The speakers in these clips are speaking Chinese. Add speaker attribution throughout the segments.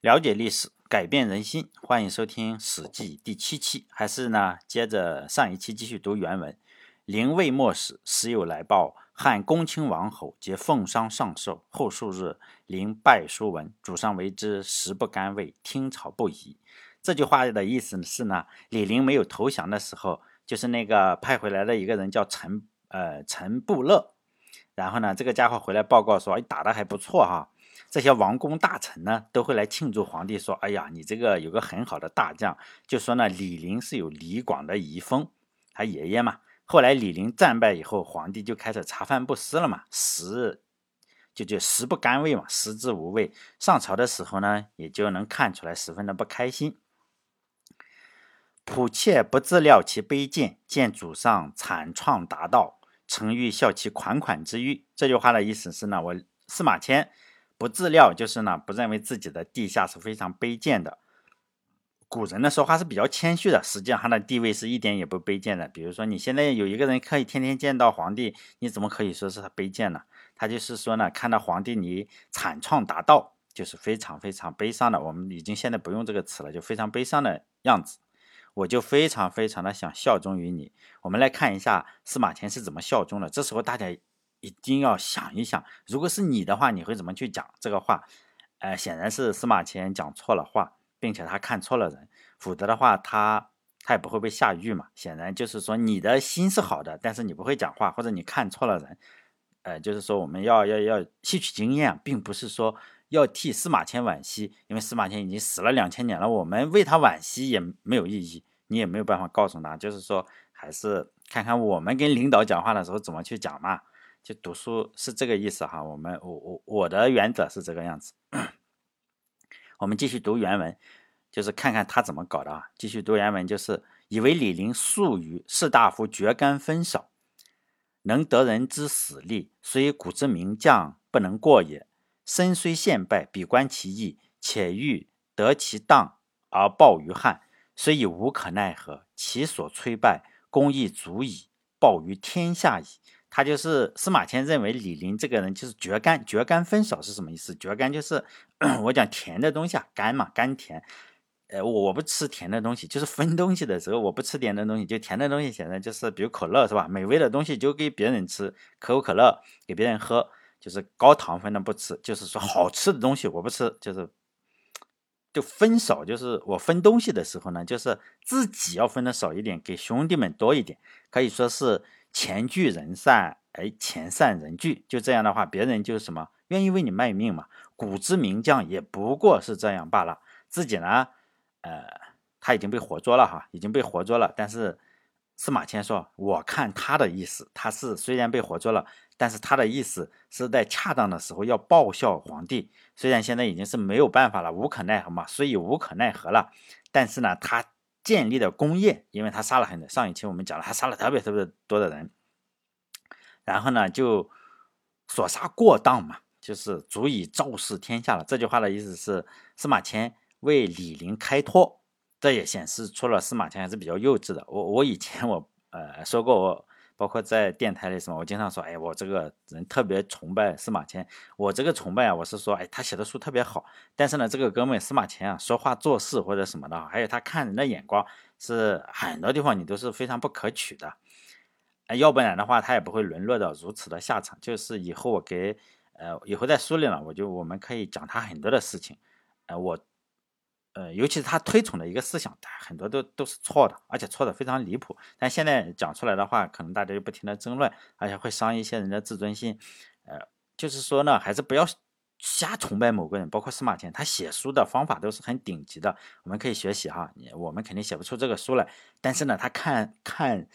Speaker 1: 了解历史，改变人心。欢迎收听《史记》第七期，还是呢，接着上一期继续读原文。临魏末时，时有来报，汉公卿王侯皆奉商上寿。后数日，临拜书文，主上为之，食不甘味，听朝不宜。这句话的意思是呢，李陵没有投降的时候，就是那个派回来的一个人叫陈呃陈布勒，然后呢，这个家伙回来报告说，哎，打的还不错哈。这些王公大臣呢，都会来庆祝皇帝，说：“哎呀，你这个有个很好的大将。”就说呢，李陵是有李广的遗风，他爷爷嘛。后来李陵战败以后，皇帝就开始茶饭不思了嘛，食就就食不甘味嘛，食之无味。上朝的时候呢，也就能看出来十分的不开心。仆妾不自料其卑贱，见主上惨创达道，诚欲效其款款之欲。这句话的意思是呢，我司马迁。不自料就是呢，不认为自己的地下是非常卑贱的。古人呢说话是比较谦虚的，实际上他的地位是一点也不卑贱的。比如说，你现在有一个人可以天天见到皇帝，你怎么可以说是他卑贱呢？他就是说呢，看到皇帝你惨创达道，就是非常非常悲伤的。我们已经现在不用这个词了，就非常悲伤的样子。我就非常非常的想效忠于你。我们来看一下司马迁是怎么效忠的。这时候大家。一定要想一想，如果是你的话，你会怎么去讲这个话？呃，显然是司马迁讲错了话，并且他看错了人，否则的话，他他也不会被下狱嘛。显然就是说你的心是好的，但是你不会讲话，或者你看错了人。呃，就是说我们要要要吸取经验，并不是说要替司马迁惋惜，因为司马迁已经死了两千年了，我们为他惋惜也没有意义，你也没有办法告诉他。就是说，还是看看我们跟领导讲话的时候怎么去讲嘛。就读书是这个意思哈，我们我我我的原则是这个样子。我们继续读原文，就是看看他怎么搞的啊。继续读原文，就是以为李陵素于士大夫绝干分少，能得人之死力，虽古之名将不能过也。身虽陷败，比观其意，且欲得其当而报于汉，虽已无可奈何。其所摧败，功亦足以报于天下矣。他就是司马迁认为李陵这个人就是绝甘，绝甘分少是什么意思？绝甘就是 我讲甜的东西啊，甘嘛，甘甜。呃，我不吃甜的东西，就是分东西的时候我不吃甜的东西，就甜的东西显然就是比如可乐是吧？美味的东西就给别人吃，可口可乐给别人喝，就是高糖分的不吃，就是说好吃的东西我不吃，就是就分少，就是我分东西的时候呢，就是自己要分的少一点，给兄弟们多一点，可以说是。前聚人散，哎，前散人聚，就这样的话，别人就是什么，愿意为你卖命嘛。古之名将也不过是这样罢了。自己呢，呃，他已经被活捉了哈，已经被活捉了。但是司马迁说，我看他的意思，他是虽然被活捉了，但是他的意思是在恰当的时候要报效皇帝。虽然现在已经是没有办法了，无可奈何嘛，所以无可奈何了。但是呢，他。建立的功业，因为他杀了很多。上一期我们讲了，他杀了特别特别多的人，然后呢，就所杀过当嘛，就是足以昭示天下了。这句话的意思是司马迁为李陵开脱，这也显示出了司马迁还是比较幼稚的。我我以前我呃说过我。包括在电台里什么，我经常说，哎，我这个人特别崇拜司马迁。我这个崇拜啊，我是说，哎，他写的书特别好。但是呢，这个哥们司马迁啊，说话做事或者什么的，还有他看人的眼光，是很多地方你都是非常不可取的。哎，要不然的话，他也不会沦落到如此的下场。就是以后我给，呃，以后在书里呢，我就我们可以讲他很多的事情。呃，我。呃，尤其是他推崇的一个思想，很多都都是错的，而且错的非常离谱。但现在讲出来的话，可能大家就不停的争论，而且会伤一些人的自尊心。呃，就是说呢，还是不要瞎崇拜某个人，包括司马迁，他写书的方法都是很顶级的，我们可以学习哈。你我们肯定写不出这个书来，但是呢，他看看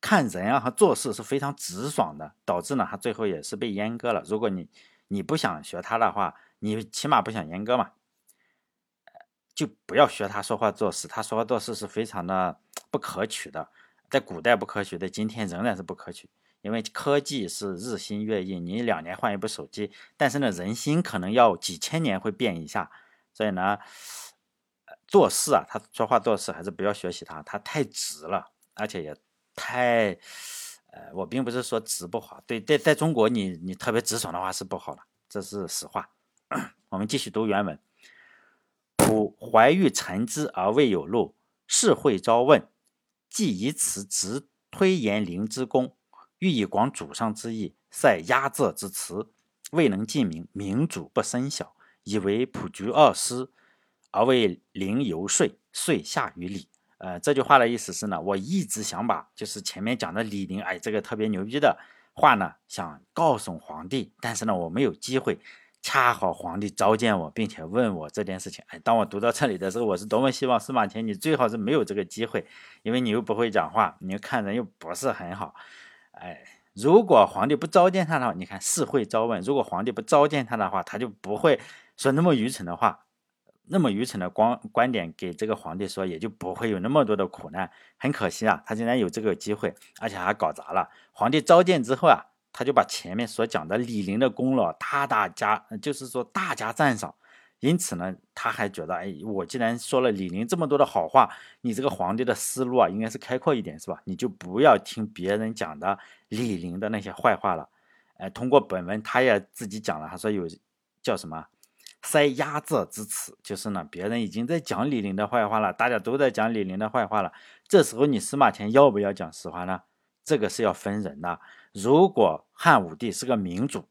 Speaker 1: 看人啊和做事是非常直爽的，导致呢他最后也是被阉割了。如果你你不想学他的话，你起码不想阉割嘛。就不要学他说话做事，他说话做事是非常的不可取的，在古代不可取，在今天仍然是不可取，因为科技是日新月异，你两年换一部手机，但是呢，人心可能要几千年会变一下，所以呢，做事啊，他说话做事还是不要学习他，他太直了，而且也太，呃，我并不是说直不好，对，在在中国你你特别直爽的话是不好的，这是实话。我们继续读原文。仆怀欲成之而未有路，是会招问，既以此直推言灵之功，欲以广主上之意，塞压仄之词，未能尽明，明主不生晓，以为普局二师，而为灵游说，遂下于礼。呃，这句话的意思是呢，我一直想把就是前面讲的李陵，哎，这个特别牛逼的话呢，想告诉皇帝，但是呢，我没有机会。恰好皇帝召见我，并且问我这件事情。哎，当我读到这里的时候，我是多么希望司马迁你最好是没有这个机会，因为你又不会讲话，你看人又不是很好。哎，如果皇帝不召见他的话，你看是会招问。如果皇帝不召见他的话，他就不会说那么愚蠢的话。那么愚蠢的观观点给这个皇帝说，也就不会有那么多的苦难。很可惜啊，他竟然有这个机会，而且还搞砸了。皇帝召见之后啊，他就把前面所讲的李陵的功劳大大加，就是说大加赞赏。因此呢，他还觉得，哎，我既然说了李陵这么多的好话，你这个皇帝的思路啊，应该是开阔一点，是吧？你就不要听别人讲的李陵的那些坏话了。哎，通过本文，他也自己讲了，他说有叫什么？塞压仄之词，就是呢，别人已经在讲李陵的坏话了，大家都在讲李陵的坏话了。这时候你司马迁要不要讲实话呢？这个是要分人的。如果汉武帝是个明主，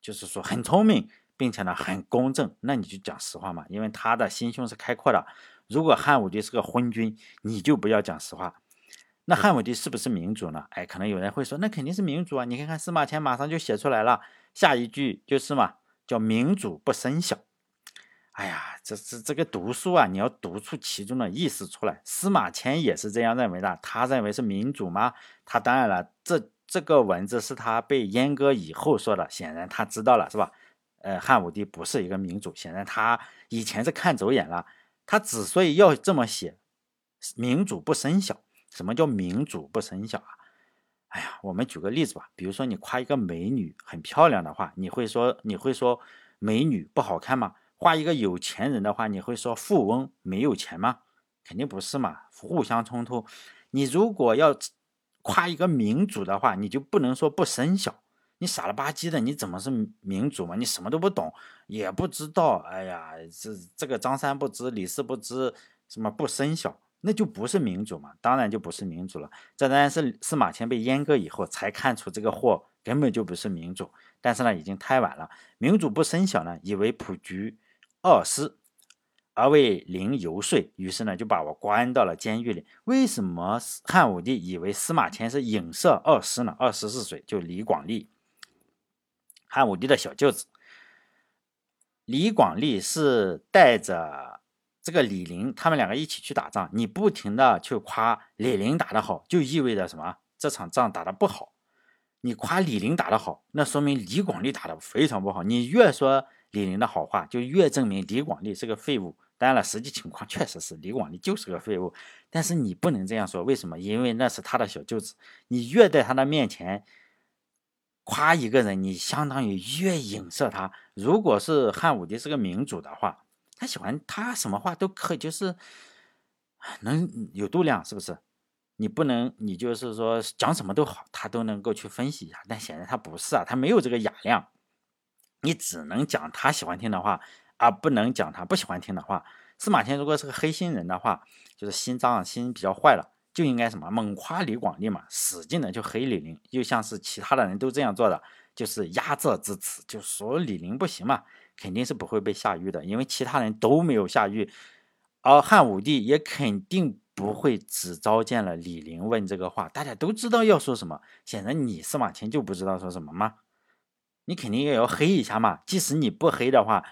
Speaker 1: 就是说很聪明，并且呢很公正，那你就讲实话嘛，因为他的心胸是开阔的。如果汉武帝是个昏君，你就不要讲实话。那汉武帝是不是明主呢？哎，可能有人会说，那肯定是明主啊！你看看司马迁马上就写出来了，下一句就是嘛。叫民主不生小，哎呀，这这这个读书啊，你要读出其中的意思出来。司马迁也是这样认为的，他认为是民主吗？他当然了，这这个文字是他被阉割以后说的，显然他知道了，是吧？呃，汉武帝不是一个民主，显然他以前是看走眼了。他之所以要这么写，民主不生小，什么叫民主不生小啊？哎呀，我们举个例子吧，比如说你夸一个美女很漂亮的话，你会说你会说美女不好看吗？夸一个有钱人的话，你会说富翁没有钱吗？肯定不是嘛，互相冲突。你如果要夸一个民主的话，你就不能说不生小，你傻了吧唧的，你怎么是民主嘛？你什么都不懂，也不知道。哎呀，这这个张三不知，李四不知，什么不生小。那就不是民主嘛，当然就不是民主了。这当然是司马迁被阉割以后才看出这个货根本就不是民主。但是呢，已经太晚了。民主不生小呢，以为普局二师，而为灵游说，于是呢就把我关到了监狱里。为什么汉武帝以为司马迁是影射二师呢？二师是谁？就李广利，汉武帝的小舅子。李广利是带着。这个李陵他们两个一起去打仗，你不停的去夸李陵打得好，就意味着什么？这场仗打得不好。你夸李陵打得好，那说明李广利打得非常不好。你越说李陵的好话，就越证明李广利是个废物。当然了，实际情况确实是李广利就是个废物。但是你不能这样说，为什么？因为那是他的小舅子。你越在他的面前夸一个人，你相当于越影射他。如果是汉武帝是个明主的话。他喜欢他什么话都可以，就是能有度量，是不是？你不能，你就是说讲什么都好，他都能够去分析一下。但显然他不是啊，他没有这个雅量。你只能讲他喜欢听的话，而不能讲他不喜欢听的话。司马迁如果是个黑心人的话，就是心脏心比较坏了，就应该什么猛夸李广利嘛，使劲的就黑李陵，又像是其他的人都这样做的，就是压仄之词，就说李陵不行嘛。肯定是不会被下狱的，因为其他人都没有下狱，而汉武帝也肯定不会只召见了李陵问这个话。大家都知道要说什么，显然你司马迁就不知道说什么吗？你肯定也要黑一下嘛。即使你不黑的话，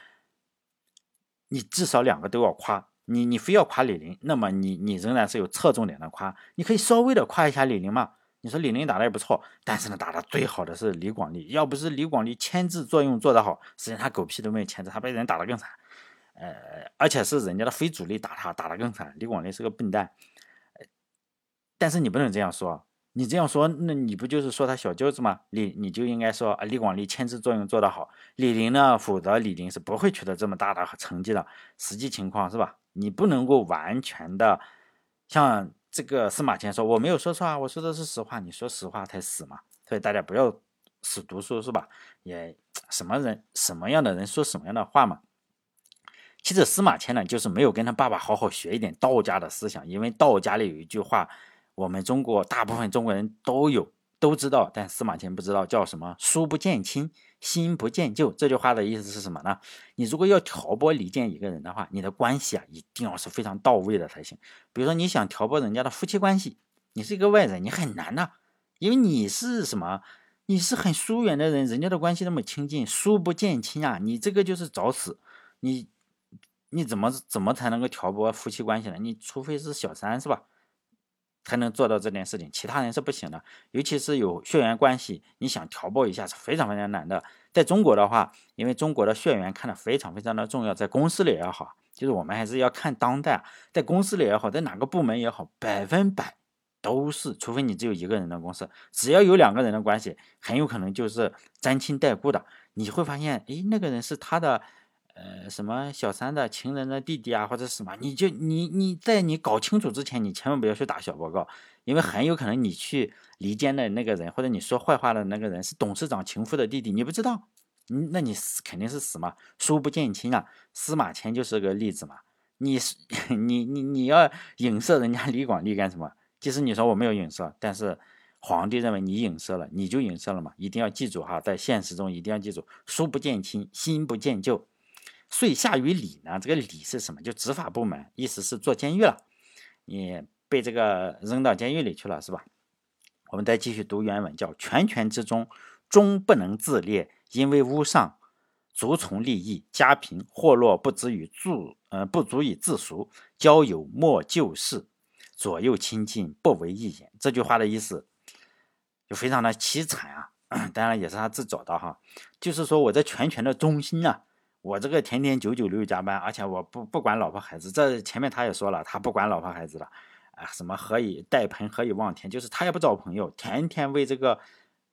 Speaker 1: 你至少两个都要夸。你你非要夸李林，那么你你仍然是有侧重点的夸。你可以稍微的夸一下李林嘛。你说李林打的也不错，但是呢，打的最好的是李广利。要不是李广利牵制作用做得好，实际上他狗屁都没有牵制，他被人打得更惨。呃，而且是人家的非主力打他，打得更惨。李广利是个笨蛋。但是你不能这样说，你这样说，那你不就是说他小舅子吗？李你就应该说啊，李广利牵制作用做得好。李陵呢，否则李陵是不会取得这么大的成绩的。实际情况是吧？你不能够完全的像。这个司马迁说我没有说错啊，我说的是实话。你说实话才死嘛，所以大家不要死读书是吧？也什么人什么样的人说什么样的话嘛。其实司马迁呢，就是没有跟他爸爸好好学一点道家的思想，因为道家里有一句话，我们中国大部分中国人都有都知道，但司马迁不知道，叫什么“书不见亲，心不见旧”。这句话的意思是什么呢？你如果要挑拨离间一个人的话，你的关系啊，一定要是非常到位的才行。比如说，你想挑拨人家的夫妻关系，你是一个外人，你很难呐，因为你是什么？你是很疏远的人，人家的关系那么亲近，疏不见亲啊！你这个就是找死！你你怎么怎么才能够挑拨夫妻关系呢？你除非是小三，是吧？才能做到这件事情，其他人是不行的。尤其是有血缘关系，你想调拨一下是非常非常难的。在中国的话，因为中国的血缘看得非常非常的重要，在公司里也好，就是我们还是要看当代，在公司里也好，在哪个部门也好，百分百。都是，除非你只有一个人的公司，只要有两个人的关系，很有可能就是沾亲带故的。你会发现，诶，那个人是他的，呃，什么小三的情人的弟弟啊，或者什么，你就你你在你搞清楚之前，你千万不要去打小报告，因为很有可能你去离间的那个人，或者你说坏话的那个人是董事长情妇的弟弟，你不知道，嗯，那你死肯定是死嘛，书不见亲啊。司马迁就是个例子嘛，你是 你你你要影射人家李广利干什么？即使你说我没有影射，但是皇帝认为你影射了，你就影射了嘛？一定要记住哈，在现实中一定要记住，书不见亲，心不见旧。遂下于礼呢？这个礼是什么？就执法部门，意思是坐监狱了，你被这个扔到监狱里去了，是吧？我们再继续读原文，叫权权之中，终不能自立，因为屋上足从利益，家贫祸落不足以助，呃，不足以自赎，交友莫救事。左右亲近不为一言，这句话的意思就非常的凄惨啊！当然也是他自找的哈，就是说我在全权的中心啊，我这个天天九九六加班，而且我不不管老婆孩子，这前面他也说了，他不管老婆孩子了啊，什么何以待盆何以望天，就是他也不找朋友，天天为这个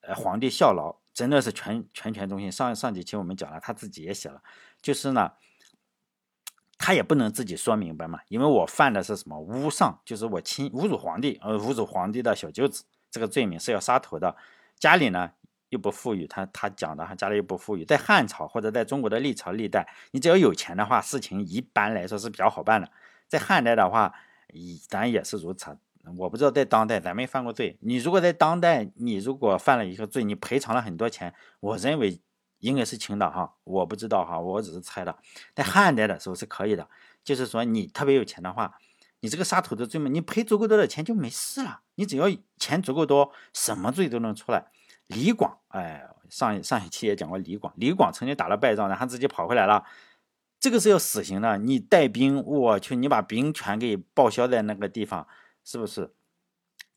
Speaker 1: 呃皇帝效劳，真的是全全权中心。上上几期我们讲了，他自己也写了，就是呢。他也不能自己说明白嘛，因为我犯的是什么诬上，就是我亲侮辱皇帝，呃，侮辱皇帝的小舅子，这个罪名是要杀头的。家里呢又不富裕，他他讲的哈，家里又不富裕，在汉朝或者在中国的历朝历代，你只要有钱的话，事情一般来说是比较好办的。在汉代的话，当然也是如此。我不知道在当代，咱没犯过罪。你如果在当代，你如果犯了一个罪，你赔偿了很多钱，我认为。应该是轻的哈，我不知道哈，我只是猜的。在汉代的时候是可以的，就是说你特别有钱的话，你这个杀头的罪嘛，你赔足够多的钱就没事了。你只要钱足够多，什么罪都能出来。李广，哎，上上一期也讲过李广，李广曾经打了败仗，然后自己跑回来了，这个是要死刑的。你带兵，我去，你把兵权给报销在那个地方，是不是？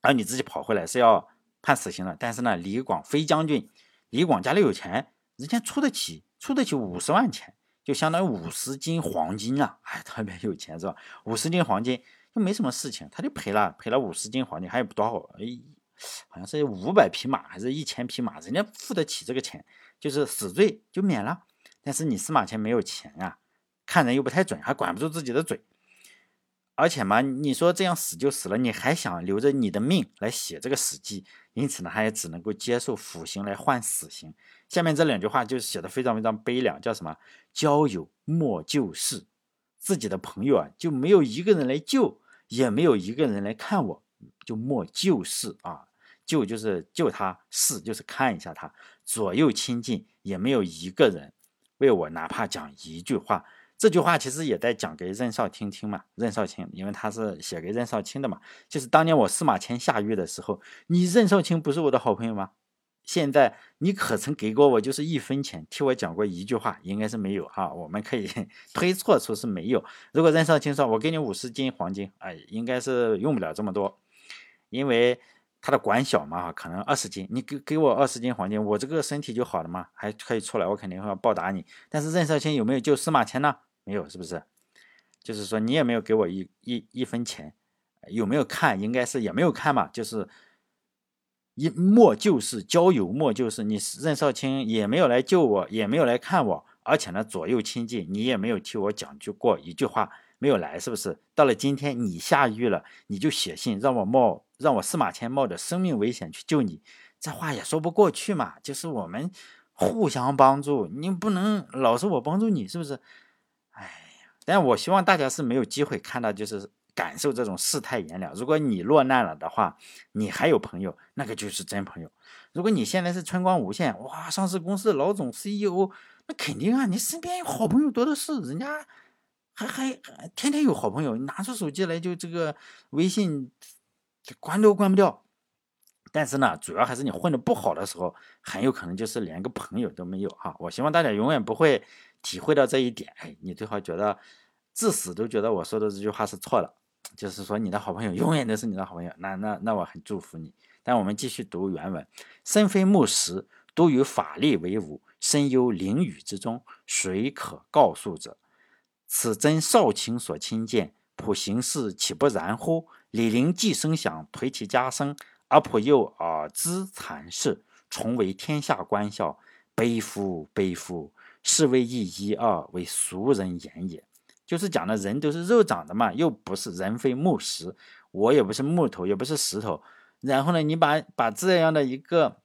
Speaker 1: 而你自己跑回来是要判死刑的。但是呢，李广非将军，李广家里有钱。人家出得起，出得起五十万钱，就相当于五十斤黄金啊！哎，特别有钱是吧？五十斤黄金又没什么事情，他就赔了，赔了五十斤黄金，还有多少？哎，好像是五百匹马，还是一千匹马？人家付得起这个钱，就是死罪就免了。但是你司马迁没有钱啊，看人又不太准，还管不住自己的嘴。而且嘛，你说这样死就死了，你还想留着你的命来写这个史记？因此呢，他也只能够接受腐刑来换死刑。下面这两句话就写的非常非常悲凉，叫什么？交友莫救世，自己的朋友啊就没有一个人来救，也没有一个人来看我，就莫救世啊！救就是救他，视就是看一下他，左右亲近也没有一个人为我哪怕讲一句话。这句话其实也在讲给任少卿听嘛，任少卿，因为他是写给任少卿的嘛。就是当年我司马迁下狱的时候，你任少卿不是我的好朋友吗？现在你可曾给过我就是一分钱，替我讲过一句话？应该是没有哈，我们可以 推测出是没有。如果任少卿说我给你五十斤黄金，哎，应该是用不了这么多，因为他的管小嘛，可能二十斤，你给给我二十斤黄金，我这个身体就好了嘛，还可以出来，我肯定会要报答你。但是任少卿有没有救司马迁呢？没有，是不是？就是说你也没有给我一一一分钱，有没有看？应该是也没有看嘛。就是一莫就是，交友莫就是。你任少卿也没有来救我，也没有来看我，而且呢左右亲近，你也没有替我讲句过一句话，没有来，是不是？到了今天你下狱了，你就写信让我冒，让我司马迁冒着生命危险去救你，这话也说不过去嘛。就是我们互相帮助，你不能老是我帮助你，是不是？哎呀但我希望大家是没有机会看到，就是感受这种世态炎凉。如果你落难了的话，你还有朋友，那个就是真朋友。如果你现在是春光无限，哇，上市公司老总 CEO，那肯定啊，你身边好朋友多的是，人家还还天天有好朋友，你拿出手机来就这个微信关都关不掉。但是呢，主要还是你混的不好的时候，很有可能就是连个朋友都没有哈。我希望大家永远不会体会到这一点。哎，你最好觉得至死都觉得我说的这句话是错的，就是说你的好朋友永远都是你的好朋友。那那那我很祝福你。但我们继续读原文：身非木石，都与法力为伍，身忧囹圄之中，谁可告诉者？此真少卿所亲见，普行事岂不然乎？李陵既声响，颓其家声。而普又耳知残事，重为天下观笑。悲夫悲夫，是为一一二为俗人言也。就是讲的人都是肉长的嘛，又不是人非木石，我也不是木头，也不是石头。然后呢，你把把这样的一个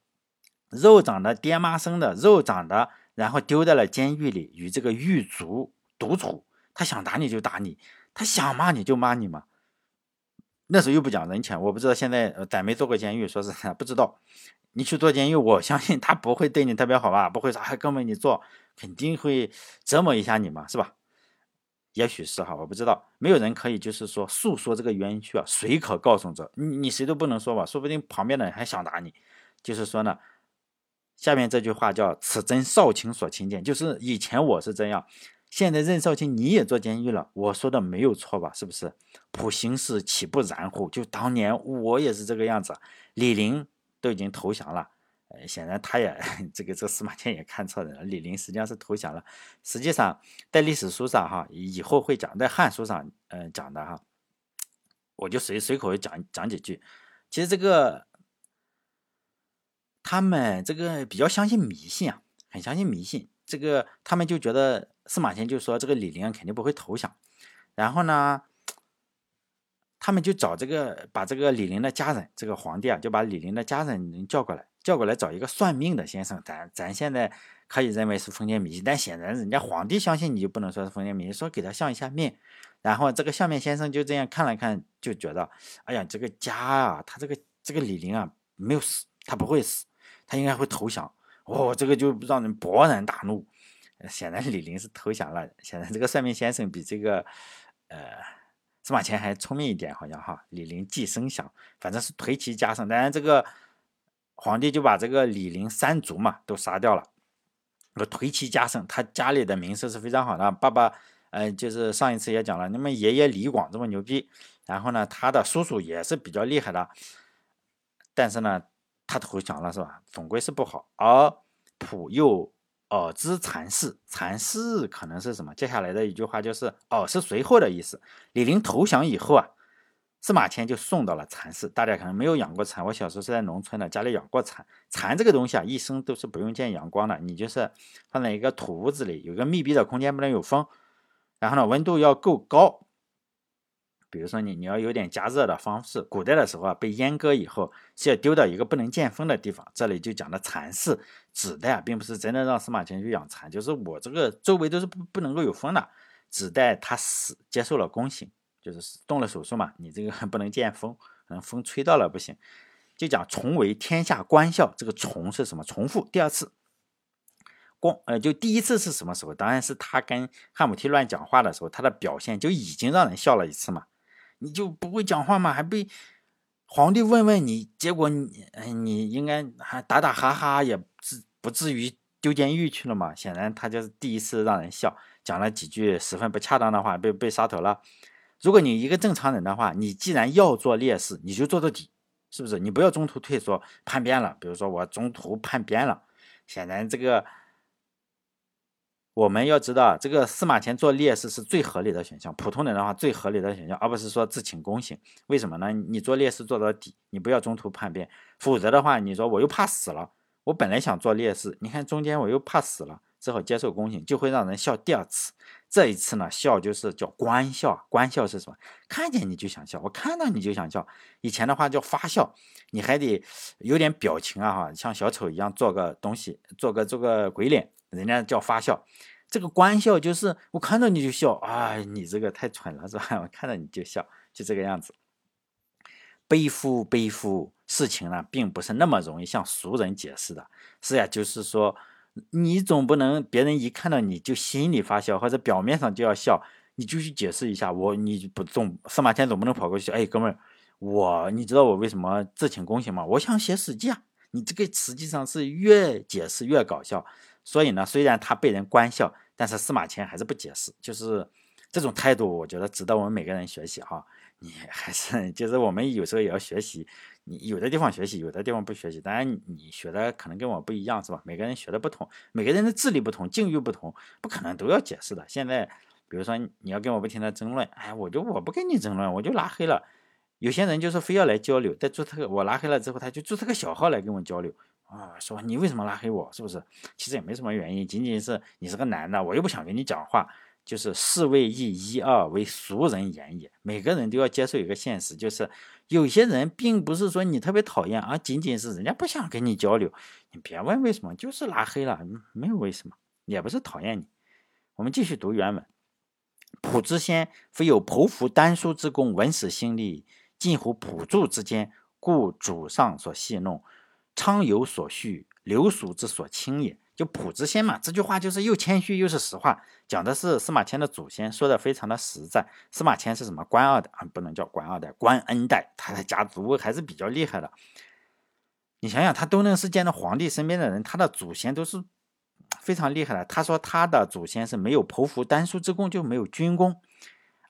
Speaker 1: 肉长的爹妈生的肉长的，然后丢在了监狱里，与这个狱卒独处。他想打你就打你，他想骂你就骂你嘛。那时候又不讲人权，我不知道现在咱没做过监狱，说是不知道。你去做监狱，我相信他不会对你特别好吧？不会说还跟着你做，肯定会折磨一下你嘛，是吧？也许是哈，我不知道。没有人可以就是说诉说这个冤屈啊，谁可告诉者？你你谁都不能说吧？说不定旁边的人还想打你。就是说呢，下面这句话叫“此真少卿所亲见”，就是以前我是这样。现在任少卿你也坐监狱了，我说的没有错吧？是不是？普行事岂不然乎？就当年我也是这个样子。李陵都已经投降了，呃，显然他也 这个这个司马迁也看错人了。李陵实际上是投降了。实际上在历史书上哈，以后会讲，在汉书上嗯讲的哈，我就随随口讲讲几句。其实这个他们这个比较相信迷信啊，很相信迷信。这个他们就觉得。司马迁就说：“这个李陵肯定不会投降。”然后呢，他们就找这个，把这个李陵的家人，这个皇帝啊，就把李陵的家人叫过来，叫过来找一个算命的先生。咱咱现在可以认为是封建迷信，但显然人家皇帝相信，你就不能说是封建迷信。说给他相一下面，然后这个相面先生就这样看了看，就觉得：“哎呀，这个家啊，他这个这个李陵啊，没有死，他不会死，他应该会投降。”哦，这个就让人勃然大怒。显然李陵是投降了。显然这个算命先生比这个，呃，司马迁还聪明一点，好像哈。李陵既声响，反正是颓其家声。当然这个皇帝就把这个李陵三族嘛都杀掉了。说颓其家声，他家里的名声是非常好的。爸爸，呃，就是上一次也讲了，那么爷爷李广这么牛逼，然后呢，他的叔叔也是比较厉害的，但是呢，他投降了是吧？总归是不好。而普又。耳知残事，残事可能是什么？接下来的一句话就是“哦”是随后的意思。李陵投降以后啊，司马迁就送到了蚕室。大家可能没有养过蚕，我小时候是在农村的，家里养过蚕。蚕这个东西啊，一生都是不用见阳光的，你就是放在一个土屋子里，有个密闭的空间，不能有风，然后呢，温度要够高。比如说你你要有点加热的方式，古代的时候啊，被阉割以后是要丢到一个不能见风的地方。这里就讲的蚕室，指的啊，并不是真的让司马迁去养蚕，就是我这个周围都是不不能够有风的，指代他死接受了宫刑，就是动了手术嘛，你这个 不能见风，可能风吹到了不行。就讲重为天下观笑，这个重是什么？重复第二次，光呃，就第一次是什么时候？当然是他跟汉武帝乱讲话的时候，他的表现就已经让人笑了一次嘛。你就不会讲话吗？还被皇帝问问你，结果你，你应该还打打哈哈，也至不至于丢监狱去了嘛？显然他就是第一次让人笑，讲了几句十分不恰当的话，被被杀头了。如果你一个正常人的话，你既然要做烈士，你就做到底，是不是？你不要中途退缩叛变了。比如说我中途叛变了，显然这个。我们要知道，这个司马迁做烈士是最合理的选项。普通人的话，最合理的选项，而不是说自请宫刑。为什么呢？你做烈士做到底，你不要中途叛变。否则的话，你说我又怕死了，我本来想做烈士，你看中间我又怕死了，只好接受宫刑，就会让人笑第二次。这一次呢，笑就是叫观笑。观笑是什么？看见你就想笑，我看到你就想笑。以前的话叫发笑，你还得有点表情啊，哈，像小丑一样做个东西，做个做个鬼脸。人家叫发笑，这个官笑就是我看到你就笑啊，你这个太蠢了是吧？我看到你就笑，就这个样子。背负背负事情呢，并不是那么容易向熟人解释的。是呀，就是说，你总不能别人一看到你就心里发笑，或者表面上就要笑，你就去解释一下。我你不总司马迁总不能跑过去，哎，哥们儿，我你知道我为什么自请功行吗？我想写史记啊。你这个实际上是越解释越搞笑。所以呢，虽然他被人关笑，但是司马迁还是不解释，就是这种态度，我觉得值得我们每个人学习哈。你还是就是我们有时候也要学习，你有的地方学习，有的地方不学习。当然你学的可能跟我不一样，是吧？每个人学的不同，每个人的智力不同，境遇不同，不可能都要解释的。现在比如说你要跟我不停的争论，哎，我就我不跟你争论，我就拉黑了。有些人就是非要来交流，在注册我拉黑了之后，他就注册个小号来跟我交流。啊，说你为什么拉黑我？是不是？其实也没什么原因，仅仅是你是个男的，我又不想跟你讲话。就是士为义一二为俗人言也。每个人都要接受一个现实，就是有些人并不是说你特别讨厌，而仅仅是人家不想跟你交流。你别问为什么，就是拉黑了，没有为什么，也不是讨厌你。我们继续读原文：朴之先非有剖腹丹书之功，文史心力近乎朴柱之间，故主上所戏弄。昌有所恤，流俗之所轻也。就朴之先嘛，这句话就是又谦虚又是实话，讲的是司马迁的祖先，说的非常的实在。司马迁是什么官二代啊？不能叫官二代，官恩代，他的家族还是比较厉害的。你想想，他都能是见到皇帝身边的人，他的祖先都是非常厉害的。他说他的祖先是没有剖腹丹书之功，就没有军功，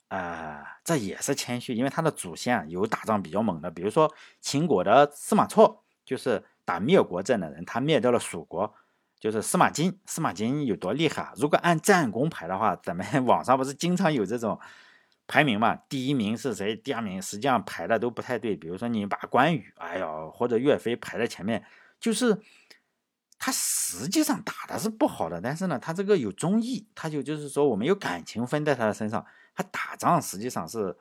Speaker 1: 啊，这也是谦虚，因为他的祖先啊有打仗比较猛的，比如说秦国的司马错，就是。打灭国战的人，他灭掉了蜀国，就是司马金。司马金有多厉害啊？如果按战功排的话，咱们 网上不是经常有这种排名嘛？第一名是谁？第二名实际上排的都不太对。比如说你把关羽，哎呀，或者岳飞排在前面，就是他实际上打的是不好的，但是呢，他这个有忠义，他就就是说我们有感情分在他的身上。他打仗实际上是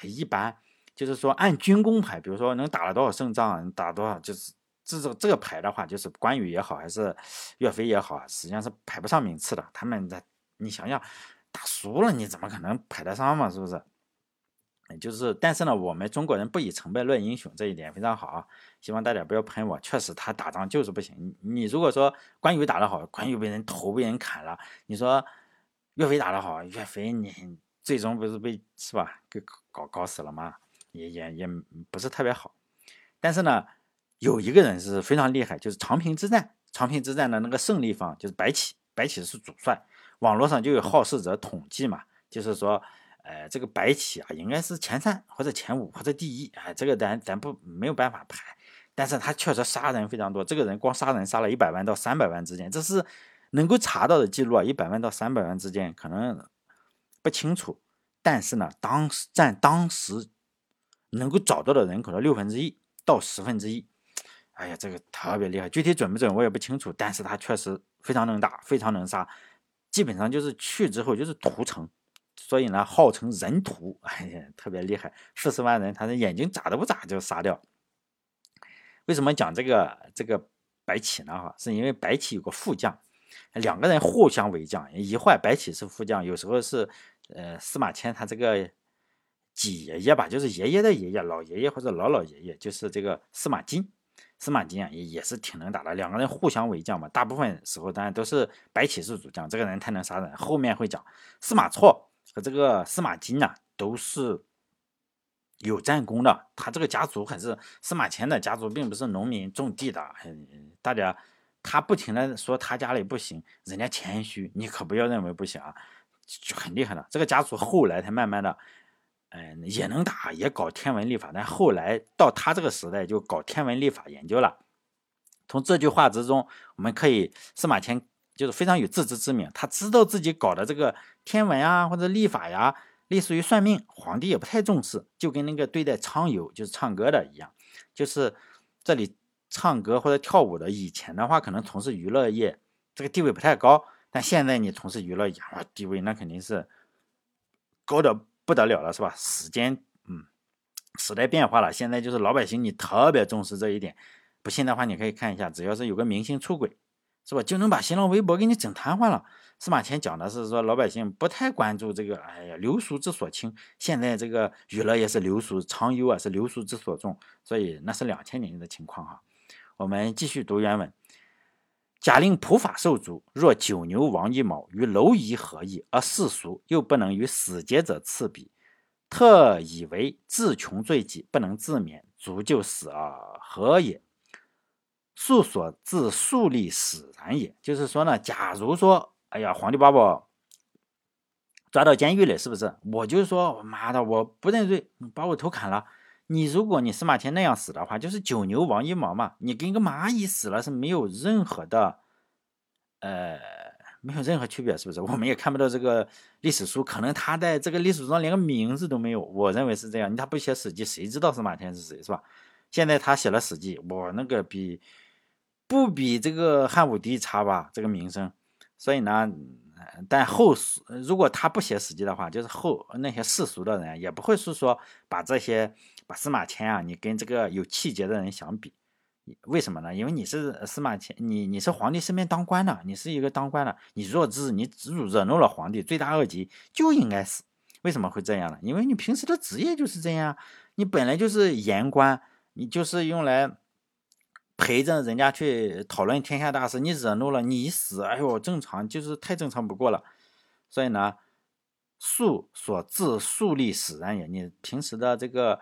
Speaker 1: 一般，就是说按军功排，比如说能打了多少胜仗，打多少就是。这种这个排的话，就是关羽也好，还是岳飞也好，实际上是排不上名次的。他们的，你想想，打输了你怎么可能排得上嘛？是不是？就是，但是呢，我们中国人不以成败论英雄，这一点非常好啊。希望大家不要喷我。确实，他打仗就是不行。你如果说关羽打得好，关羽被人头被人砍了；你说岳飞打得好，岳飞你最终不是被是吧？给搞搞死了吗？也也也不是特别好。但是呢。有一个人是非常厉害，就是长平之战。长平之战的那个胜利方就是白起，白起是主帅。网络上就有好事者统计嘛，就是说，呃，这个白起啊，应该是前三或者前五或者第一。哎，这个咱咱不没有办法排，但是他确实杀人非常多。这个人光杀人杀了一百万到三百万之间，这是能够查到的记录啊。一百万到三百万之间可能不清楚，但是呢，当时占当时能够找到的人口的六分之一到十分之一。哎呀，这个特别厉害，具体准不准我也不清楚，但是他确实非常能打，非常能杀，基本上就是去之后就是屠城，所以呢号称人屠，哎呀，特别厉害，四十万人，他的眼睛眨都不眨就杀掉。为什么讲这个这个白起呢？哈，是因为白起有个副将，两个人互相为将，一会儿白起是副将，有时候是呃司马迁他这个几爷爷吧，就是爷爷的爷爷，老爷爷或者老老爷爷，就是这个司马津。司马津啊，也也是挺能打的，两个人互相为将嘛。大部分时候当然都是白起是主将，这个人太能杀人。后面会讲司马错和这个司马津呐，都是有战功的。他这个家族还是司马迁的家族，并不是农民种地的。大家他不停的说他家里不行，人家谦虚，你可不要认为不行啊，就很厉害的。这个家族后来才慢慢的。嗯，也能打，也搞天文历法，但后来到他这个时代就搞天文历法研究了。从这句话之中，我们可以司马迁就是非常有自知之明，他知道自己搞的这个天文啊或者历法呀，类似于算命，皇帝也不太重视，就跟那个对待唱游就是唱歌的一样，就是这里唱歌或者跳舞的，以前的话可能从事娱乐业，这个地位不太高，但现在你从事娱乐业，地位那肯定是高的。不得了了，是吧？时间，嗯，时代变化了，现在就是老百姓，你特别重视这一点。不信的话，你可以看一下，只要是有个明星出轨，是吧，就能把新浪微博给你整瘫痪了。司马迁讲的是说老百姓不太关注这个，哎呀，流俗之所轻。现在这个娱乐也是流俗，常忧啊是流俗之所重，所以那是两千年的情况哈。我们继续读原文：假令普法受足，若九牛亡一毛，与蝼蚁何异？而世俗又不能与死节者次比，特以为自穷罪己，不能自免，足就死而何也？素所自树立使然也。就是说呢，假如说。哎呀，皇帝把我抓到监狱里，是不是？我就说我，妈的，我不认罪，把我头砍了。你如果你司马迁那样死的话，就是九牛亡一毛嘛。你跟个蚂蚁死了是没有任何的，呃，没有任何区别，是不是？我们也看不到这个历史书，可能他在这个历史书上连个名字都没有。我认为是这样，他不写史记，谁知道司马迁是谁，是吧？现在他写了史记，我那个比不比这个汉武帝差吧？这个名声。所以呢，但后世如果他不写史记的话，就是后那些世俗的人也不会是说把这些把司马迁啊，你跟这个有气节的人相比，为什么呢？因为你是司马迁，你你是皇帝身边当官的，你是一个当官的，你弱智，你惹怒了皇帝，罪大恶极，就应该死。为什么会这样呢？因为你平时的职业就是这样，你本来就是言官，你就是用来。陪着人家去讨论天下大事，你惹怒了，你一死，哎呦，正常，就是太正常不过了。所以呢，素所自树立使然也。你平时的这个，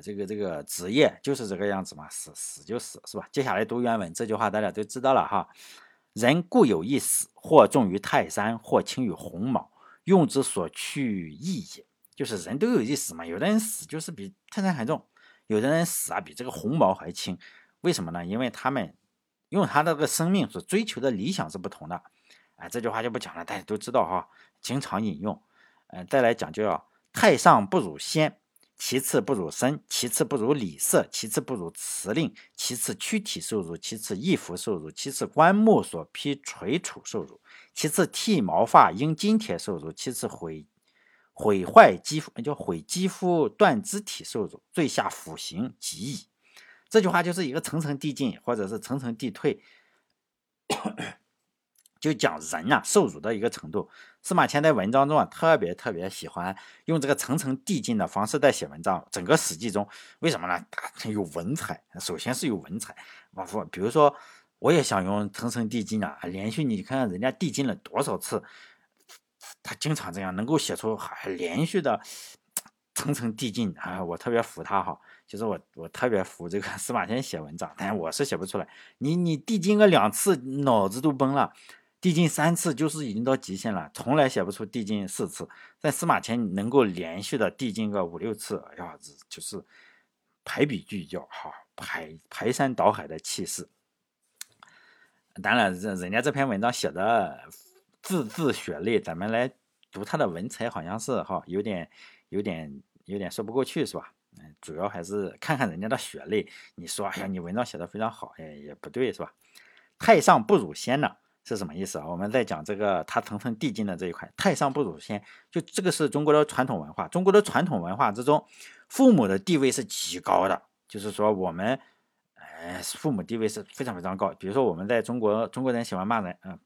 Speaker 1: 这个这个职业就是这个样子嘛，死死就死，是吧？接下来读原文，这句话大家都知道了哈。人固有一死，或重于泰山，或轻于鸿毛，用之所趋异也。就是人都有一死嘛，有的人死就是比泰山还重，有的人死啊比这个鸿毛还轻。为什么呢？因为他们用他的这个生命所追求的理想是不同的。哎，这句话就不讲了，大家都知道哈，经常引用。嗯，再来讲就要太上不辱先，其次不辱身，其次不如礼色，其次不如辞令，其次躯体受辱，其次衣服受辱，其次棺木所披垂楚受辱，其次剃毛发因金铁受辱，其次毁毁坏肌肤叫毁肌肤断肢体受辱，最下腐刑极矣。这句话就是一个层层递进，或者是层层递退，就讲人啊受辱的一个程度。司马迁在文章中啊特别特别喜欢用这个层层递进的方式在写文章。整个史记中，为什么呢？有文采，首先是有文采。我比如说，我也想用层层递进啊，连续你看看人家递进了多少次，他经常这样能够写出还连续的层层递进啊，我特别服他哈。其实我我特别服这个司马迁写文章，但我是写不出来。你你递进个两次，脑子都崩了；递进三次，就是已经到极限了，从来写不出递进四次。但司马迁能够连续的递进个五六次，哎呀，这就是排比句叫哈排排山倒海的气势。当然，人人家这篇文章写的字字血泪，咱们来读他的文采，好像是哈有点有点有点说不过去，是吧？嗯主要还是看看人家的血泪。你说，哎呀，你文章写的非常好，哎，也不对，是吧？太上不辱先呢，是什么意思啊？我们在讲这个他层层递进的这一块，太上不辱先，就这个是中国的传统文化。中国的传统文化之中，父母的地位是极高的，就是说我们，哎，父母地位是非常非常高。比如说我们在中国，中国人喜欢骂人，嗯，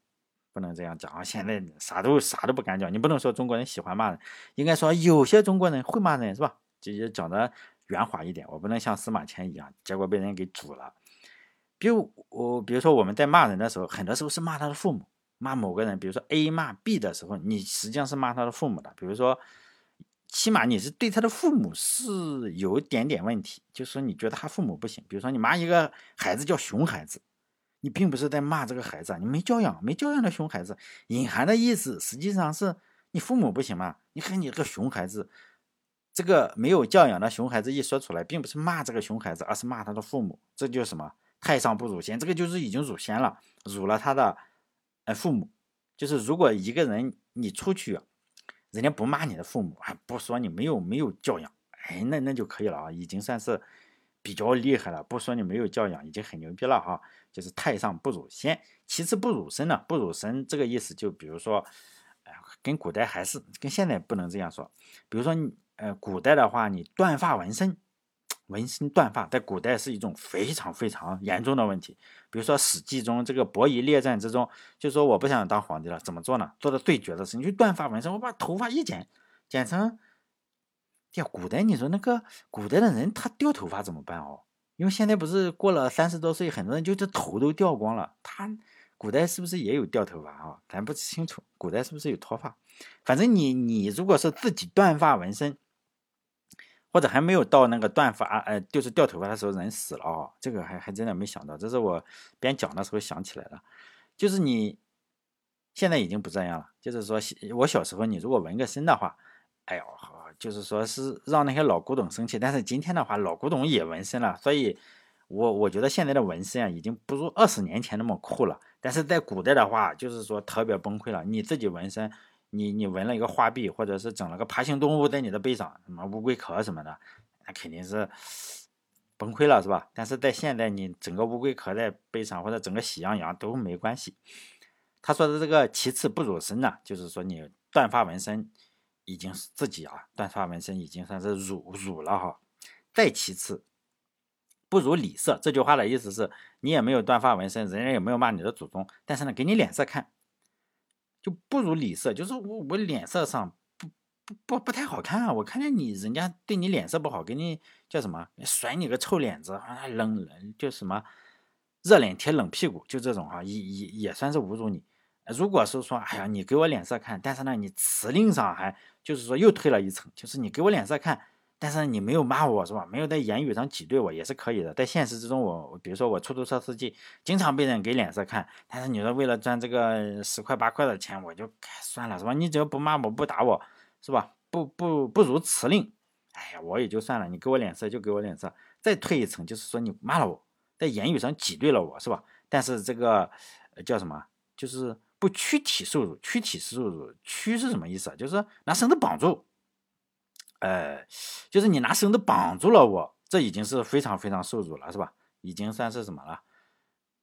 Speaker 1: 不能这样讲啊。现在啥都啥都不敢讲，你不能说中国人喜欢骂人，应该说有些中国人会骂人，是吧？就讲的。圆滑一点，我不能像司马迁一样，结果被人给煮了。比如我，比如说我们在骂人的时候，很多时候是骂他的父母，骂某个人。比如说 A 骂 B 的时候，你实际上是骂他的父母的。比如说，起码你是对他的父母是有一点点问题，就是说你觉得他父母不行。比如说你骂一个孩子叫熊孩子，你并不是在骂这个孩子，你没教养，没教养的熊孩子，隐含的意思实际上是你父母不行嘛？你看你这个熊孩子。这个没有教养的熊孩子一说出来，并不是骂这个熊孩子，而是骂他的父母。这就是什么？太上不辱先，这个就是已经辱先了，辱了他的呃父母。就是如果一个人你出去，人家不骂你的父母，还不说你没有没有教养，哎，那那就可以了啊，已经算是比较厉害了。不说你没有教养，已经很牛逼了哈。就是太上不辱先，其次不辱身呢？不辱身这个意思，就比如说，哎，跟古代还是跟现在不能这样说。比如说你。呃，古代的话，你断发纹身，纹身断发在古代是一种非常非常严重的问题。比如说《史记》中这个伯夷列传之中，就说我不想当皇帝了，怎么做呢？做的最绝的是，你去断发纹身，我把头发一剪，剪成。呀，古代你说那个古代的人他掉头发怎么办哦？因为现在不是过了三十多岁，很多人就这头都掉光了。他古代是不是也有掉头发啊？咱不清楚。古代是不是有脱发？反正你你如果是自己断发纹身。或者还没有到那个断发，呃，就是掉头发的时候，人死了啊，这个还还真的没想到，这是我边讲的时候想起来的。就是你现在已经不这样了，就是说我小时候你如果纹个身的话，哎呦，就是说是让那些老古董生气。但是今天的话，老古董也纹身了，所以我我觉得现在的纹身啊，已经不如二十年前那么酷了。但是在古代的话，就是说特别崩溃了，你自己纹身。你你纹了一个花臂，或者是整了个爬行动物在你的背上，什么乌龟壳什么的，那肯定是 崩溃了，是吧？但是在现在，你整个乌龟壳在背上，或者整个喜羊羊都没关系。他说的这个其次不辱身呢，就是说你断发纹身已经是自己啊，断发纹身已经算是辱辱了哈。再其次不如礼色，这句话的意思是你也没有断发纹身，人家也没有骂你的祖宗，但是呢，给你脸色看。就不如礼色，就是我我脸色上不不不不太好看啊！我看见你人家对你脸色不好，给你叫什么甩你个臭脸子啊，冷冷就什么热脸贴冷屁股，就这种哈，也也也算是侮辱你。如果是说，哎呀，你给我脸色看，但是呢，你辞令上还就是说又退了一层，就是你给我脸色看。但是你没有骂我是吧？没有在言语上挤兑我也是可以的。在现实之中，我比如说我出租车司机，经常被人给脸色看。但是你说为了赚这个十块八块的钱，我就算了是吧？你只要不骂我不打我，是吧？不不不如辞令，哎呀，我也就算了。你给我脸色就给我脸色。再退一层，就是说你骂了我，在言语上挤兑了我是吧？但是这个叫什么？就是不躯体受辱。躯体受辱，躯是什么意思啊？就是拿绳子绑住。呃，就是你拿绳子绑住了我，这已经是非常非常受辱了，是吧？已经算是什么了？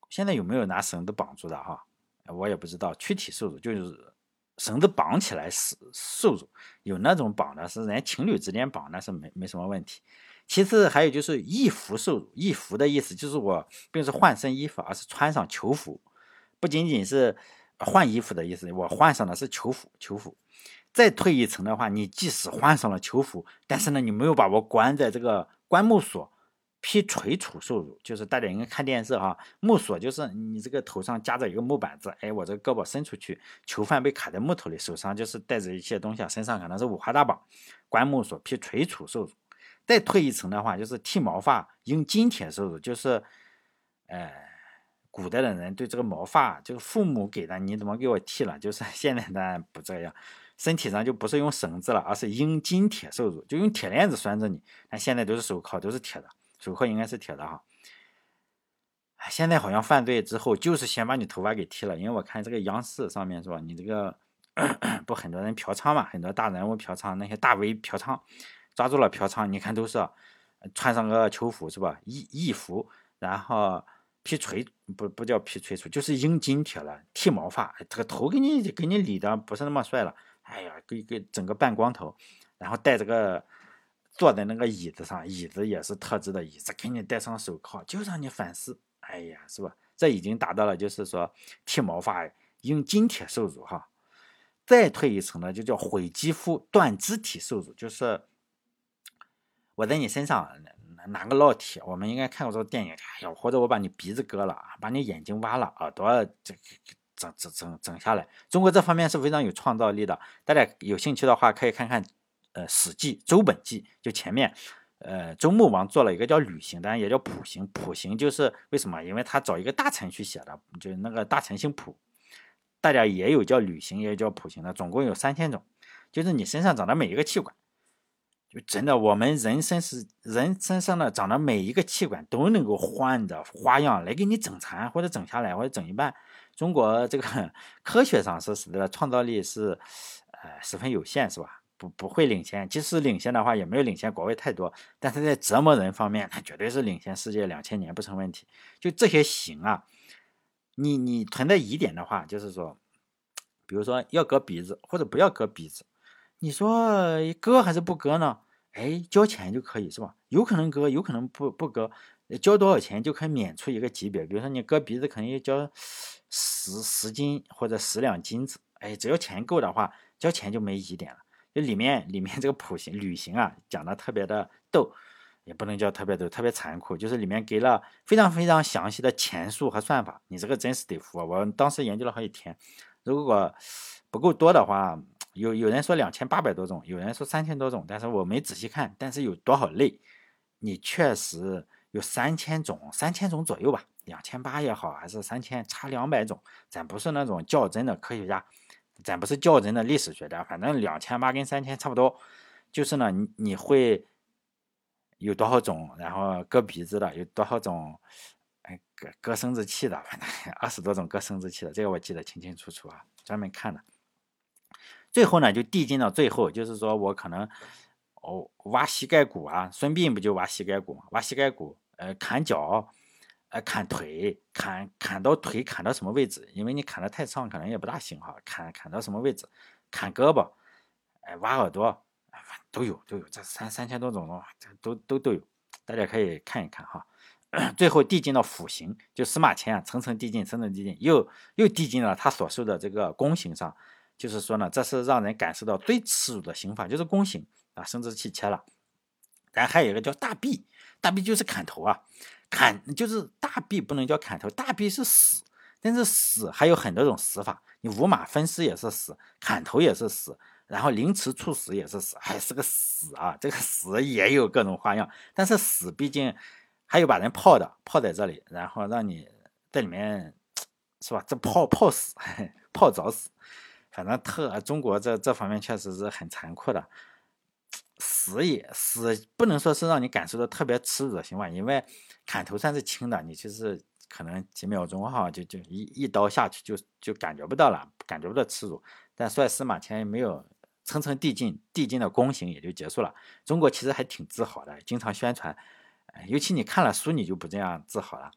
Speaker 1: 现在有没有拿绳子绑住的哈？我也不知道，躯体受辱就是绳子绑起来是受辱，有那种绑的是人情侣之间绑，那是没没什么问题。其次还有就是衣服受辱，衣服的意思就是我并不是换身衣服，而是穿上囚服，不仅仅是换衣服的意思，我换上的是囚服，囚服。再退一层的话，你即使换上了囚服，但是呢，你没有把我关在这个关木锁，批垂处受辱。就是大家应该看电视哈，木锁就是你这个头上夹着一个木板子，哎，我这个胳膊伸出去，囚犯被卡在木头里，手上就是带着一些东西，身上可能是五花大绑，关木锁，披垂处受辱。再退一层的话，就是剃毛发，用金铁受辱，就是，呃，古代的人对这个毛发，就是父母给的，你怎么给我剃了？就是 现在呢不这样。身体上就不是用绳子了，而是用金铁受辱，就用铁链子拴着你。但现在都是手铐，都是铁的，手铐应该是铁的哈。现在好像犯罪之后就是先把你头发给剃了，因为我看这个央视上面是吧，你这个 不很多人嫖娼嘛，很多大人物嫖娼，那些大 V 嫖娼，抓住了嫖娼，你看都是穿上个囚服是吧，义义服，然后劈锤不不叫劈锤出，就是用金铁了，剃毛发，这个头给你给你理的不是那么帅了。哎呀，给给整个半光头，然后带着个坐在那个椅子上，椅子也是特制的椅子，给你戴上手铐，就让你反思。哎呀，是吧？这已经达到了，就是说剃毛发用金铁受辱哈。再退一层呢，就叫毁肌肤、断肢体受辱，就是我在你身上拿拿个烙铁，我们应该看过这个电影。哎呀，或者我把你鼻子割了，把你眼睛挖了，耳朵这。整整整整下来，中国这方面是非常有创造力的。大家有兴趣的话，可以看看呃《史记·周本纪》，就前面，呃周穆王做了一个叫吕行，当然也叫普行。普行就是为什么？因为他找一个大臣去写的，就那个大臣姓普。大家也有叫吕行，也有叫普行的，总共有三千种。就是你身上长的每一个器官，就真的我们人身是人身上的长的每一个器官都能够换着花样来给你整残，或者整下来，或者整一半。中国这个 科学上是使得创造力是，呃，十分有限，是吧？不不会领先，即使领先的话，也没有领先国外太多。但是在折磨人方面，它绝对是领先世界两千年不成问题。就这些行啊，你你存在疑点的话，就是说，比如说要割鼻子或者不要割鼻子，你说割还是不割呢？哎，交钱就可以是吧？有可能割，有可能不不割，交多少钱就可以免除一个级别。比如说你割鼻子，可能要交十十斤或者十两金子。哎，只要钱够的话，交钱就没疑点了。就里面里面这个普行旅行啊，讲的特别的逗，也不能叫特别逗，特别残酷。就是里面给了非常非常详细的钱数和算法，你这个真是得服。我当时研究了好几天，如果不够多的话。有有人说两千八百多种，有人说三千多种，但是我没仔细看。但是有多少类？你确实有三千种，三千种左右吧。两千八也好，还是三千，差两百种。咱不是那种较真的科学家，咱不是较真的历史学家。反正两千八跟三千差不多。就是呢，你你会有多少种？然后割鼻子的有多少种？哎，割割生殖器的，反正 二十多种割生殖器的，这个我记得清清楚楚啊，专门看的。最后呢，就递进到最后，就是说我可能哦挖膝盖骨啊，孙膑不就挖膝盖骨吗？挖膝盖骨，呃，砍脚，呃，砍腿，砍砍到腿砍到什么位置？因为你砍的太长，可能也不大行哈。砍砍到什么位置？砍胳膊，哎，挖耳朵，都有都有，这三三千多种的这都都都有，大家可以看一看哈。最后递进到腐刑，就司马迁啊，层层递进，层层递进，又又递进了他所受的这个宫刑上。就是说呢，这是让人感受到最耻辱的刑法，就是宫刑啊，生殖器切了。咱还有一个叫大毙，大毙就是砍头啊，砍就是大毙不能叫砍头，大毙是死，但是死还有很多种死法，你五马分尸也是死，砍头也是死，然后凌迟处死也是死，还是个死啊，这个死也有各种花样，但是死毕竟还有把人泡的，泡在这里，然后让你在里面是吧？这泡泡死，泡早死。反正特中国这这方面确实是很残酷的，死也死不能说是让你感受到特别耻辱的刑法，因为砍头算是轻的，你就是可能几秒钟哈就就一一刀下去就就感觉不到了，感觉不到耻辱。但帅司马迁没有层层递进，递进的宫刑也就结束了。中国其实还挺自豪的，经常宣传，尤其你看了书你就不这样自豪了，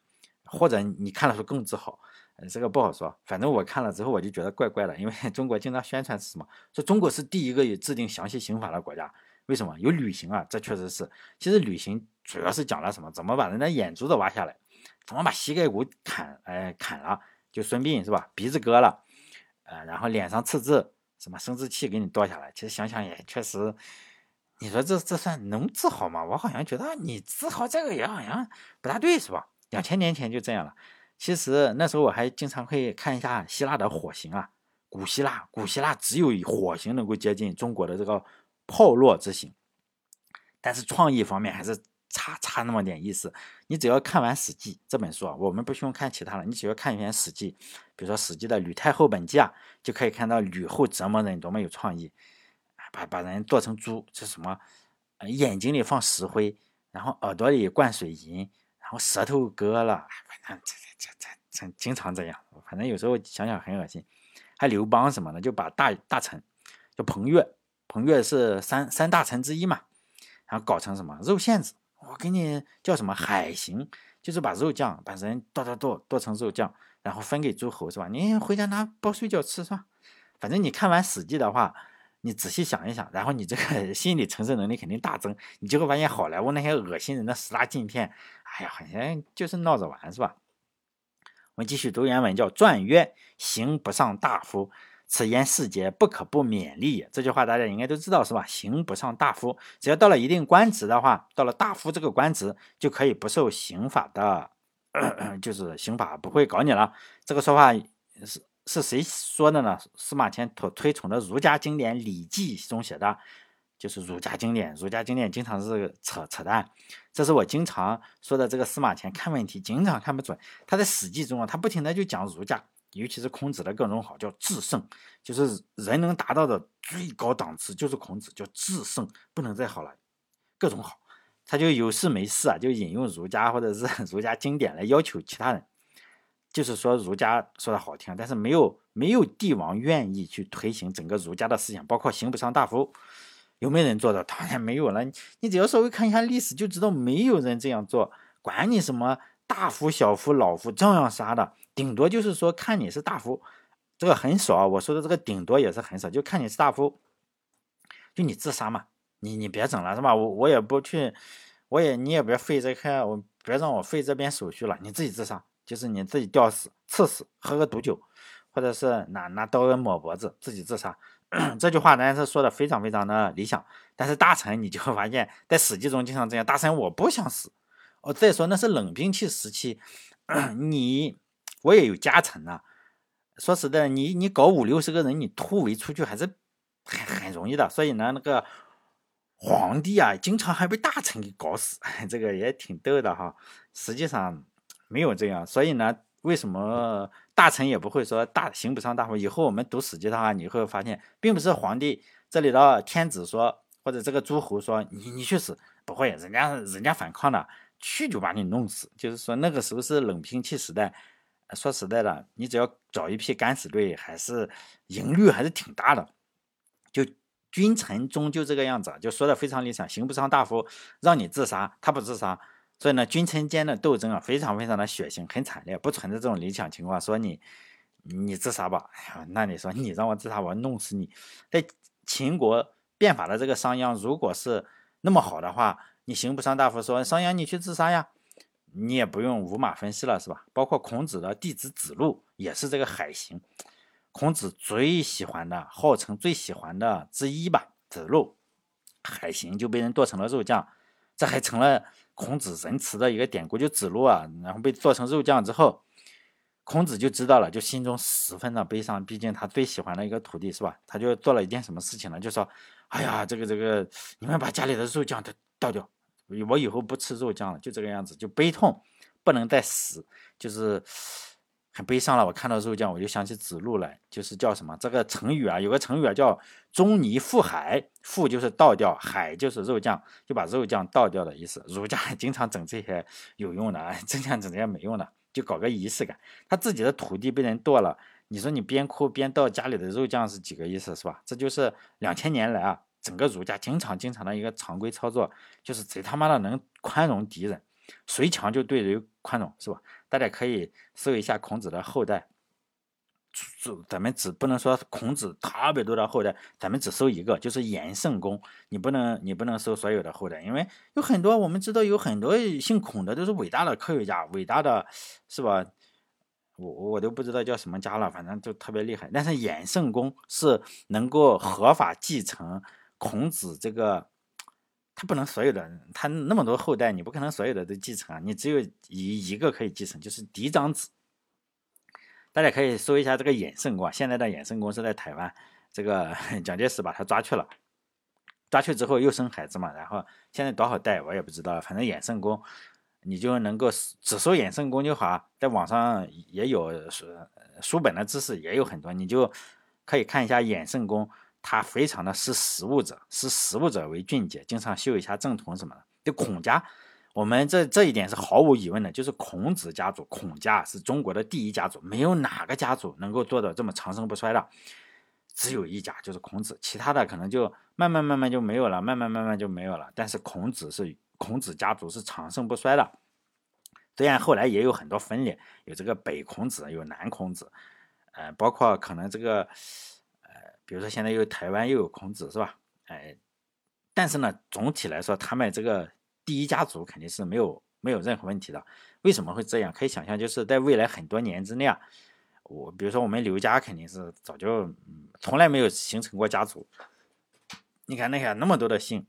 Speaker 1: 或者你看了书更自豪。这个不好说，反正我看了之后我就觉得怪怪的，因为 中国经常宣传是什么？说中国是第一个有制定详细刑法的国家，为什么？有旅行啊，这确实是。其实旅行主要是讲了什么？怎么把人家眼珠子挖下来？怎么把膝盖骨砍？哎，砍了就孙膑是吧？鼻子割了，呃，然后脸上刺字，什么生殖器给你剁下来？其实想想也确实，你说这这算能治好吗？我好像觉得你治好这个也好像不大对，是吧？两千年前就这样了。其实那时候我还经常会看一下希腊的火刑啊，古希腊，古希腊只有火刑能够接近中国的这个炮烙之刑，但是创意方面还是差差那么点意思。你只要看完《史记》这本书啊，我们不需要看其他的，你只要看一篇《史记》，比如说《史记》的《吕太后本纪》啊，就可以看到吕后折磨人多么有创意，把把人剁成猪，这什么，眼睛里放石灰，然后耳朵里灌水银，然后舌头割了，反正这。这这这经常这样，反正有时候想想很恶心。还刘邦什么的，就把大大臣叫彭越，彭越是三三大臣之一嘛，然后搞成什么肉馅子，我给你叫什么海行，就是把肉酱把人剁剁剁剁成肉酱，然后分给诸侯是吧？你回家拿包睡觉吃是吧？反正你看完《史记》的话，你仔细想一想，然后你这个 心理承受能力肯定大增，你就会发现好莱坞那些恶心人的十大禁片，哎呀，好像就是闹着玩是吧？我们继续读原文，叫“传曰：刑不上大夫，此言世节，不可不勉励。”这句话大家应该都知道是吧？刑不上大夫，只要到了一定官职的话，到了大夫这个官职，就可以不受刑法的，就是刑法不会搞你了。这个说法是是谁说的呢？司马迁所推崇的儒家经典《礼记》中写的。就是儒家经典，儒家经典经常是扯扯淡，这是我经常说的。这个司马迁看问题经常看不准。他在《史记》中啊，他不停的就讲儒家，尤其是孔子的各种好，叫至圣，就是人能达到的最高档次，就是孔子叫至圣，不能再好了，各种好。他就有事没事啊，就引用儒家或者是 儒家经典来要求其他人，就是说儒家说的好听，但是没有没有帝王愿意去推行整个儒家的思想，包括刑不上大夫。有没有人做到？当然没有了。你只要稍微看一下历史，就知道没有人这样做。管你什么大夫、小夫、老夫，照样杀的。顶多就是说看你是大夫，这个很少。我说的这个顶多也是很少，就看你是大夫，就你自杀嘛。你你别整了是吧？我我也不去，我也你也别费这开，我别让我费这边手续了，你自己自杀，就是你自己吊死、刺死，喝个毒酒，或者是拿拿刀抹脖子，自己自杀。这句话呢是说的非常非常的理想，但是大臣你就会 发现，在史记中经常这样，大臣我不想死。哦，再说那是冷兵器时期，你我也有家臣呐。说实在，你你搞五六十个人，你突围出去还是很很容易的。所以呢，那个皇帝啊，经常还被大臣给搞死，这个也挺逗的哈。实际上没有这样，所以呢，为什么大臣也不会说大刑不上大夫？以后我们读史记的话，你会发现，并不是皇帝这里的天子说，或者这个诸侯说你你去死，不会，人家人家反抗的。去就把你弄死，就是说那个时候是冷兵器时代。说实在的，你只要找一批敢死队，还是赢率还是挺大的。就君臣中就这个样子，就说的非常理想。刑不上大夫，让你自杀，他不自杀。所以呢，君臣间的斗争啊，非常非常的血腥，很惨烈，不存在这种理想情况。说你你自杀吧，哎呀，那你说你让我自杀，我弄死你。在秦国变法的这个商鞅，如果是那么好的话。你刑不上大夫说商鞅，你去自杀呀，你也不用五马分尸了，是吧？包括孔子的弟子子路也是这个海行，孔子最喜欢的，号称最喜欢的之一吧，子路海行就被人剁成了肉酱，这还成了孔子仁慈的一个典故。就子路啊，然后被做成肉酱之后，孔子就知道了，就心中十分的悲伤，毕竟他最喜欢的一个徒弟，是吧？他就做了一件什么事情呢？就说，哎呀，这个这个，你们把家里的肉酱都倒掉。我以后不吃肉酱了，就这个样子，就悲痛，不能再死，就是很悲伤了。我看到肉酱，我就想起子路来，就是叫什么？这个成语啊，有个成语啊，叫“中泥覆海”，覆就是倒掉，海就是肉酱，就把肉酱倒掉的意思。儒家经常整这些有用的，经常整这些没用的，就搞个仪式感。他自己的土地被人剁了，你说你边哭边倒家里的肉酱是几个意思，是吧？这就是两千年来啊。整个儒家经常经常的一个常规操作，就是贼他妈的能宽容敌人，谁强就对谁宽容，是吧？大家可以搜一下孔子的后代，咱们只不能说孔子特别多的后代，咱们只搜一个，就是颜圣公。你不能你不能搜所有的后代，因为有很多我们知道有很多姓孔的都是伟大的科学家，伟大的是吧？我我都不知道叫什么家了，反正就特别厉害。但是颜圣公是能够合法继承。孔子这个，他不能所有的，他那么多后代，你不可能所有的都继承啊，你只有一一个可以继承，就是嫡长子。大家可以搜一下这个衍圣公，现在的衍圣公是在台湾，这个 蒋介石把他抓去了，抓去之后又生孩子嘛，然后现在多少代我也不知道，反正衍圣公，你就能够只搜衍圣公就好，在网上也有书书本的知识也有很多，你就可以看一下衍圣公。他非常的识时务者，识时务者为俊杰，经常修一下正统什么的。就孔家，我们这这一点是毫无疑问的，就是孔子家族，孔家是中国的第一家族，没有哪个家族能够做到这么长盛不衰的，只有一家就是孔子，其他的可能就慢慢慢慢就没有了，慢慢慢慢就没有了。但是孔子是孔子家族是长盛不衰的，虽然后来也有很多分裂，有这个北孔子，有南孔子，呃，包括可能这个。比如说现在又台湾又有孔子是吧？哎，但是呢，总体来说，他们这个第一家族肯定是没有没有任何问题的。为什么会这样？可以想象，就是在未来很多年之内啊，我比如说我们刘家肯定是早就从来没有形成过家族。你看那些那么多的姓，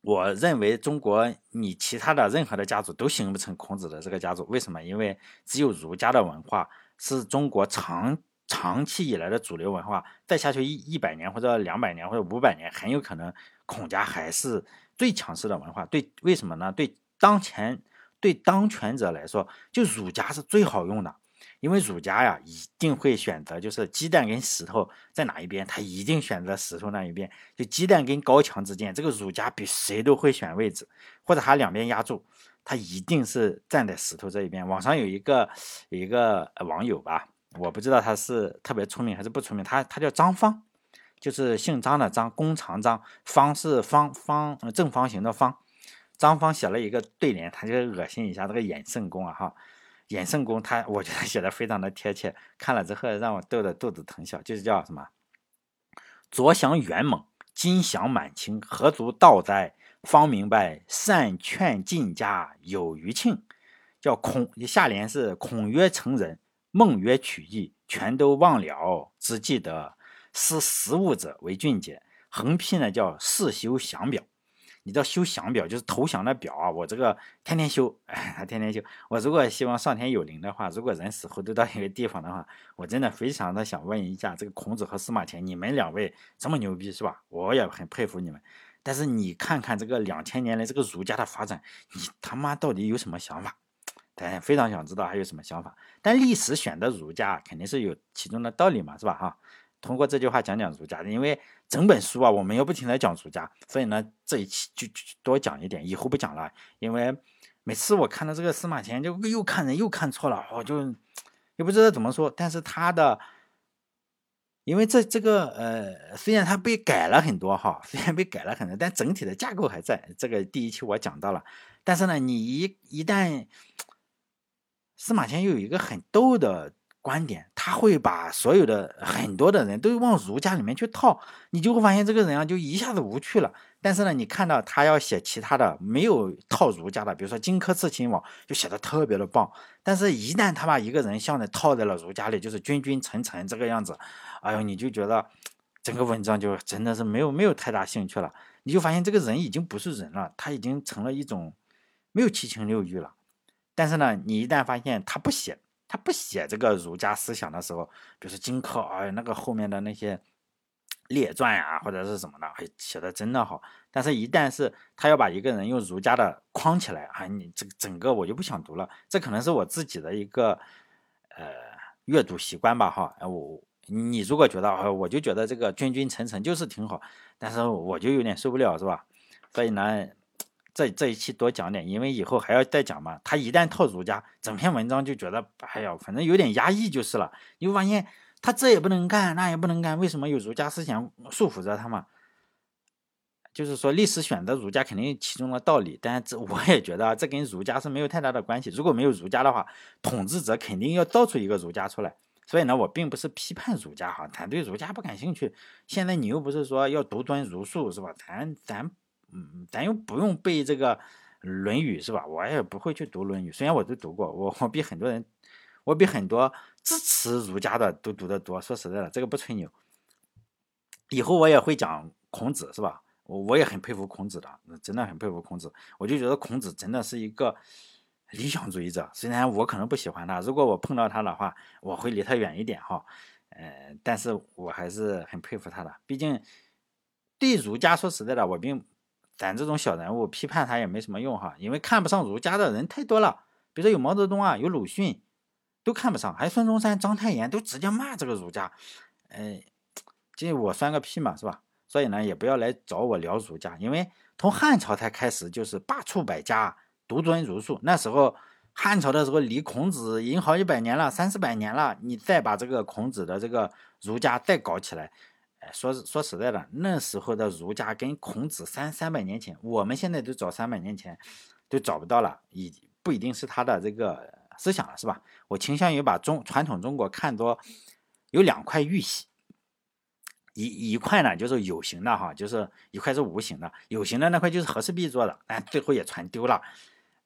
Speaker 1: 我认为中国你其他的任何的家族都形不成孔子的这个家族。为什么？因为只有儒家的文化是中国长。长期以来的主流文化，再下去一一百年或者两百年或者五百年，很有可能孔家还是最强势的文化。对，为什么呢？对当前对当权者来说，就儒家是最好用的，因为儒家呀一定会选择，就是鸡蛋跟石头在哪一边，他一定选择石头那一边。就鸡蛋跟高墙之间，这个儒家比谁都会选位置，或者他两边压住，他一定是站在石头这一边。网上有一个有一个网友吧。我不知道他是特别聪明还是不出名，他他叫张方，就是姓张的张，弓长张，方是方方正方形的方。张方写了一个对联，他就恶心一下这个衍圣公啊哈，衍圣公他我觉得写的非常的贴切，看了之后让我逗得肚子疼笑，就是叫什么？左想元猛，今祥满清，何足道哉？方明白，善劝进家有余庆。叫孔，下联是孔曰成人，孟曰取义，全都忘了，只记得思实物者为俊杰。横批呢叫世修降表。你知道修降表就是投降的表啊，我这个天天修，哎，天天修。我如果希望上天有灵的话，如果人死后都到一个地方的话，我真的非常的想问一下，这个孔子和司马迁，你们两位这么牛逼是吧？我也很佩服你们。但是你看看这个两千年来这个儒家的发展，你他妈到底有什么想法？大家非常想知道还有什么想法。但历史选的儒家肯定是有其中的道理嘛，是吧？哈。通过这句话讲讲儒家的，因为整本书啊，我们又不停的讲儒家，所以呢，这一期就多讲一点，以后不讲了。因为每次我看到这个司马迁，就又看人又看错了，我就也不知道怎么说。但是他的，因为这这个呃，虽然他被改了很多哈，虽然被改了很多，但整体的架构还在。这个第一期我讲到了，但是呢，你一一旦司马迁又有一个很逗的。观点，他会把所有的很多的人都往儒家里面去套，你就会发现这个人啊，就一下子无趣了。但是呢，你看到他要写其他的没有套儒家的，比如说荆轲刺秦王，就写的特别的棒。但是，一旦他把一个人像的套在了儒家里，就是君君臣臣这个样子，哎呦，你就觉得整个文章就真的是没有没有太大兴趣了。你就发现这个人已经不是人了，他已经成了一种没有七情六欲了。但是呢，你一旦发现他不写。他不写这个儒家思想的时候，比如说荆轲，哎，那个后面的那些列传呀，或者是什么的，哎，写的真的好。但是，一旦是他要把一个人用儒家的框起来，啊，你这个整个我就不想读了。这可能是我自己的一个呃阅读习惯吧，哈。我你如果觉得，我就觉得这个君君臣臣就是挺好，但是我就有点受不了，是吧？所以呢。这这一期多讲点，因为以后还要再讲嘛。他一旦套儒家，整篇文章就觉得，哎呀，反正有点压抑就是了。你会发现，他这也不能干，那也不能干，为什么有儒家思想束缚着他嘛？就是说，历史选择儒家肯定其中的道理，但这我也觉得这跟儒家是没有太大的关系。如果没有儒家的话，统治者肯定要造出一个儒家出来。所以呢，我并不是批判儒家哈，咱对儒家不感兴趣。现在你又不是说要独尊儒术是吧？咱咱。嗯，咱又不用背这个《论语》是吧？我也不会去读《论语》，虽然我都读过，我我比很多人，我比很多支持儒家的都读得多。说实在的，这个不吹牛。以后我也会讲孔子是吧？我我也很佩服孔子的，真的很佩服孔子。我就觉得孔子真的是一个理想主义者，虽然我可能不喜欢他，如果我碰到他的话，我会离他远一点哈。呃，但是我还是很佩服他的，毕竟对儒家说实在的，我并。咱这种小人物批判他也没什么用哈，因为看不上儒家的人太多了。比如说有毛泽东啊，有鲁迅，都看不上，还有孙中山、章太炎都直接骂这个儒家。哎，这我算个屁嘛，是吧？所以呢，也不要来找我聊儒家，因为从汉朝才开始就是罢黜百家，独尊儒术。那时候汉朝的时候离孔子已经好几百年了，三四百年了，你再把这个孔子的这个儒家再搞起来。说说实在的，那时候的儒家跟孔子三三百年前，我们现在都找三百年前都找不到了，已不一定是他的这个思想了，是吧？我倾向于把中传统中国看作有两块玉玺，一一块呢就是有形的哈，就是一块是无形的，有形的那块就是和氏璧做的，但最后也传丢了。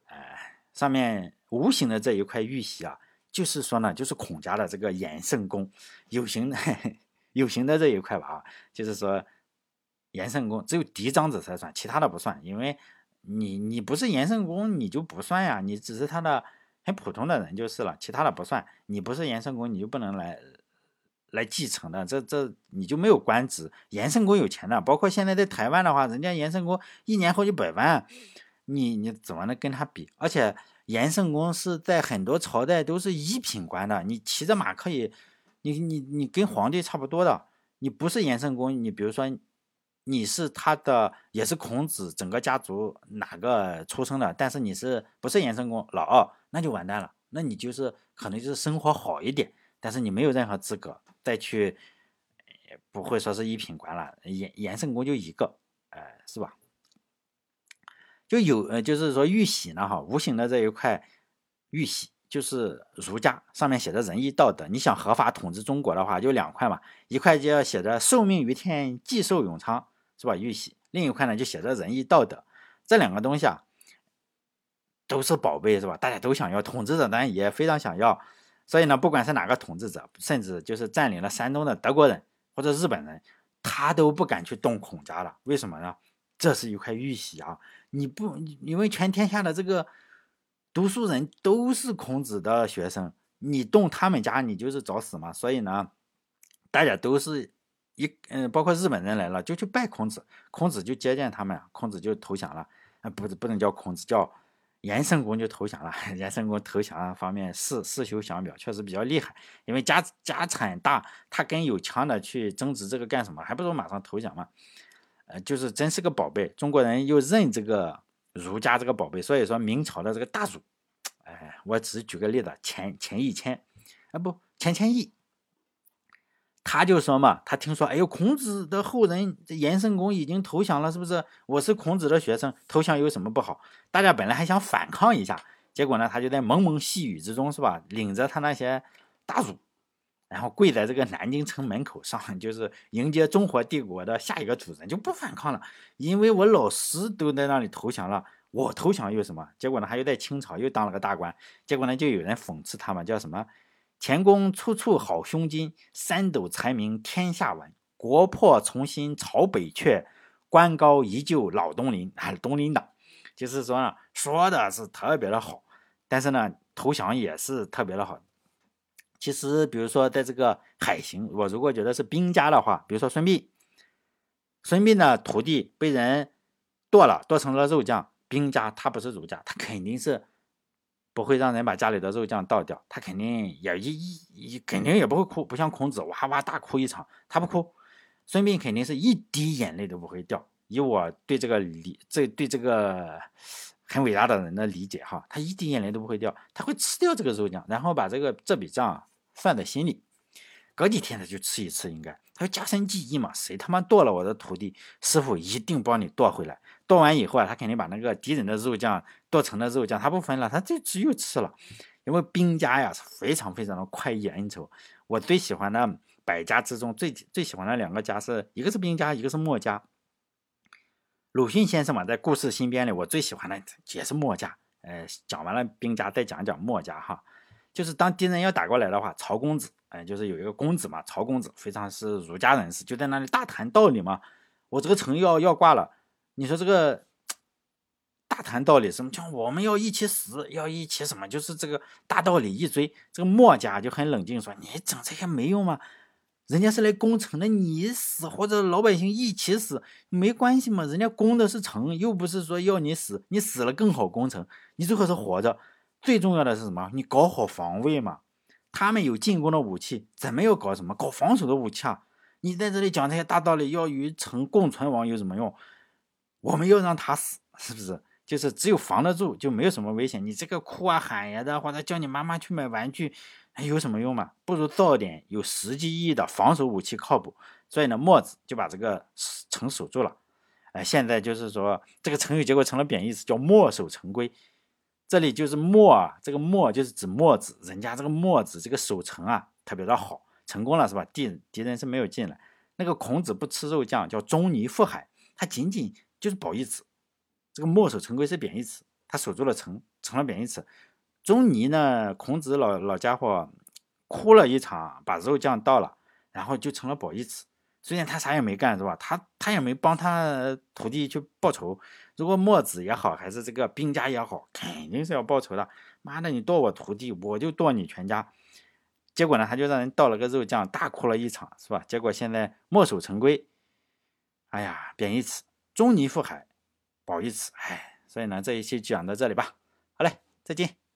Speaker 1: 哎，上面无形的这一块玉玺啊，就是说呢，就是孔家的这个衍圣公，有形的。有形的这一块吧，啊，就是说，延圣公只有嫡长子才算，其他的不算，因为你你不是延圣公，你就不算呀，你只是他的很普通的人就是了，其他的不算，你不是延圣公，你就不能来来继承的，这这你就没有官职。延圣公有钱的，包括现在在台湾的话，人家延圣公一年好几百万，你你怎么能跟他比？而且延圣公是在很多朝代都是一品官的，你骑着马可以。你你你跟皇帝差不多的，你不是延圣公，你比如说你是他的，也是孔子整个家族哪个出生的，但是你是不是延圣公老二，那就完蛋了，那你就是可能就是生活好一点，但是你没有任何资格再去，不会说是一品官了，延延圣公就一个，哎，是吧？就有呃，就是说玉玺呢，哈，无形的这一块玉玺。就是儒家上面写的仁义道德，你想合法统治中国的话，就两块嘛，一块就要写着受命于天，既寿永昌，是吧？玉玺。另一块呢就写着仁义道德。这两个东西啊，都是宝贝，是吧？大家都想要，统治者当然也非常想要。所以呢，不管是哪个统治者，甚至就是占领了山东的德国人或者日本人，他都不敢去动孔家了。为什么呢？这是一块玉玺啊！你不，因为全天下的这个读书人都是孔子的学生，你动他们家，你就是找死嘛。所以呢，大家都是一嗯，包括日本人来了，就去拜孔子，孔子就接见他们，孔子就投降了。啊，不，不能叫孔子，叫颜圣公就投降了。颜圣公投降方面，世世修降表确实比较厉害，因为家家产大，他跟有枪的去争执这个干什么？还不如马上投降嘛。呃，就是真是个宝贝，中国人又认这个儒家这个宝贝，所以说明朝的这个大儒，哎，我只举个例子，钱钱一谦，啊不，钱谦益，他就说嘛，他听说，哎呦，孔子的后人延圣公已经投降了，是不是？我是孔子的学生，投降有什么不好？大家本来还想反抗一下，结果呢，他就在蒙蒙细雨之中，是吧？领着他那些大儒。然后跪在这个南京城门口上，就是迎接中华帝国的下一个主人，就不反抗了，因为我老师都在那里投降了，我投降又什么？结果呢，他又在清朝又当了个大官，结果呢，就有人讽刺他嘛，叫什么？前功处处好胸襟，三斗才名天下闻，国破重新朝北阙，官高依旧老东林，啊，东林党，就是说呢，说的是特别的好，但是呢，投降也是特别的好。其实，比如说，在这个海行，我如果觉得是兵家的话，比如说孙膑，孙膑的徒弟被人剁了，剁成了肉酱。兵家他不是儒家，他肯定是不会让人把家里的肉酱倒掉，他肯定也一一一肯定也不会哭，不像孔子哇哇大哭一场，他不哭。孙膑肯定是一滴眼泪都不会掉。以我对这个理，这对这个很伟大的人的理解哈，他一滴眼泪都不会掉，他会吃掉这个肉酱，然后把这个这笔账啊。算在心里，隔几天他就吃一次，应该他要加深记忆嘛。谁他妈剁了我的徒弟，师傅一定帮你剁回来。剁完以后啊，他肯定把那个敌人的肉酱剁成了肉酱，他不分了，他就只有吃了。因为兵家呀是非常非常的快意恩仇。我最喜欢的百家之中，最最喜欢的两个家是一个是兵家，一个是墨家。鲁迅先生嘛，在《故事新编》里，我最喜欢的也是墨家。呃，讲完了兵家，再讲讲墨家哈。就是当敌人要打过来的话，曹公子，哎，就是有一个公子嘛，曹公子非常是儒家人士，就在那里大谈道理嘛。我这个城要要挂了，你说这个大谈道理什么？叫我们要一起死，要一起什么？就是这个大道理一追。这个墨家就很冷静说：“你整这些没用吗？人家是来攻城的，你死或者老百姓一起死没关系嘛。人家攻的是城，又不是说要你死，你死了更好攻城，你最好是活着。”最重要的是什么？你搞好防卫嘛。他们有进攻的武器，怎么要搞什么？搞防守的武器啊！你在这里讲这些大道理，要与城共存亡有什么用？我们要让他死，是不是？就是只有防得住，就没有什么危险。你这个哭啊喊呀的，或者叫你妈妈去买玩具，有什么用嘛？不如造点有实际意义的防守武器，靠谱。所以呢，墨子就把这个城守住了。哎，现在就是说，这个成语结果成了贬义词，叫墨守成规。这里就是墨啊，这个墨就是指墨子，人家这个墨子这个守城啊特别的好，成功了是吧？敌敌人是没有进来。那个孔子不吃肉酱，叫中尼赴海，他仅仅就是褒义词。这个墨守成规是贬义词，他守住了城，成了贬义词。仲尼呢，孔子老老家伙哭了一场，把肉酱倒了，然后就成了褒义词。虽然他啥也没干，是吧？他他也没帮他徒弟去报仇。如果墨子也好，还是这个兵家也好，肯定是要报仇的。妈的，你剁我徒弟，我就剁你全家。结果呢，他就让人倒了个肉酱，大哭了一场，是吧？结果现在墨守成规，哎呀，贬义词，仲尼赴海，褒义词，哎，所以呢，这一期讲到这里吧。好嘞，再见。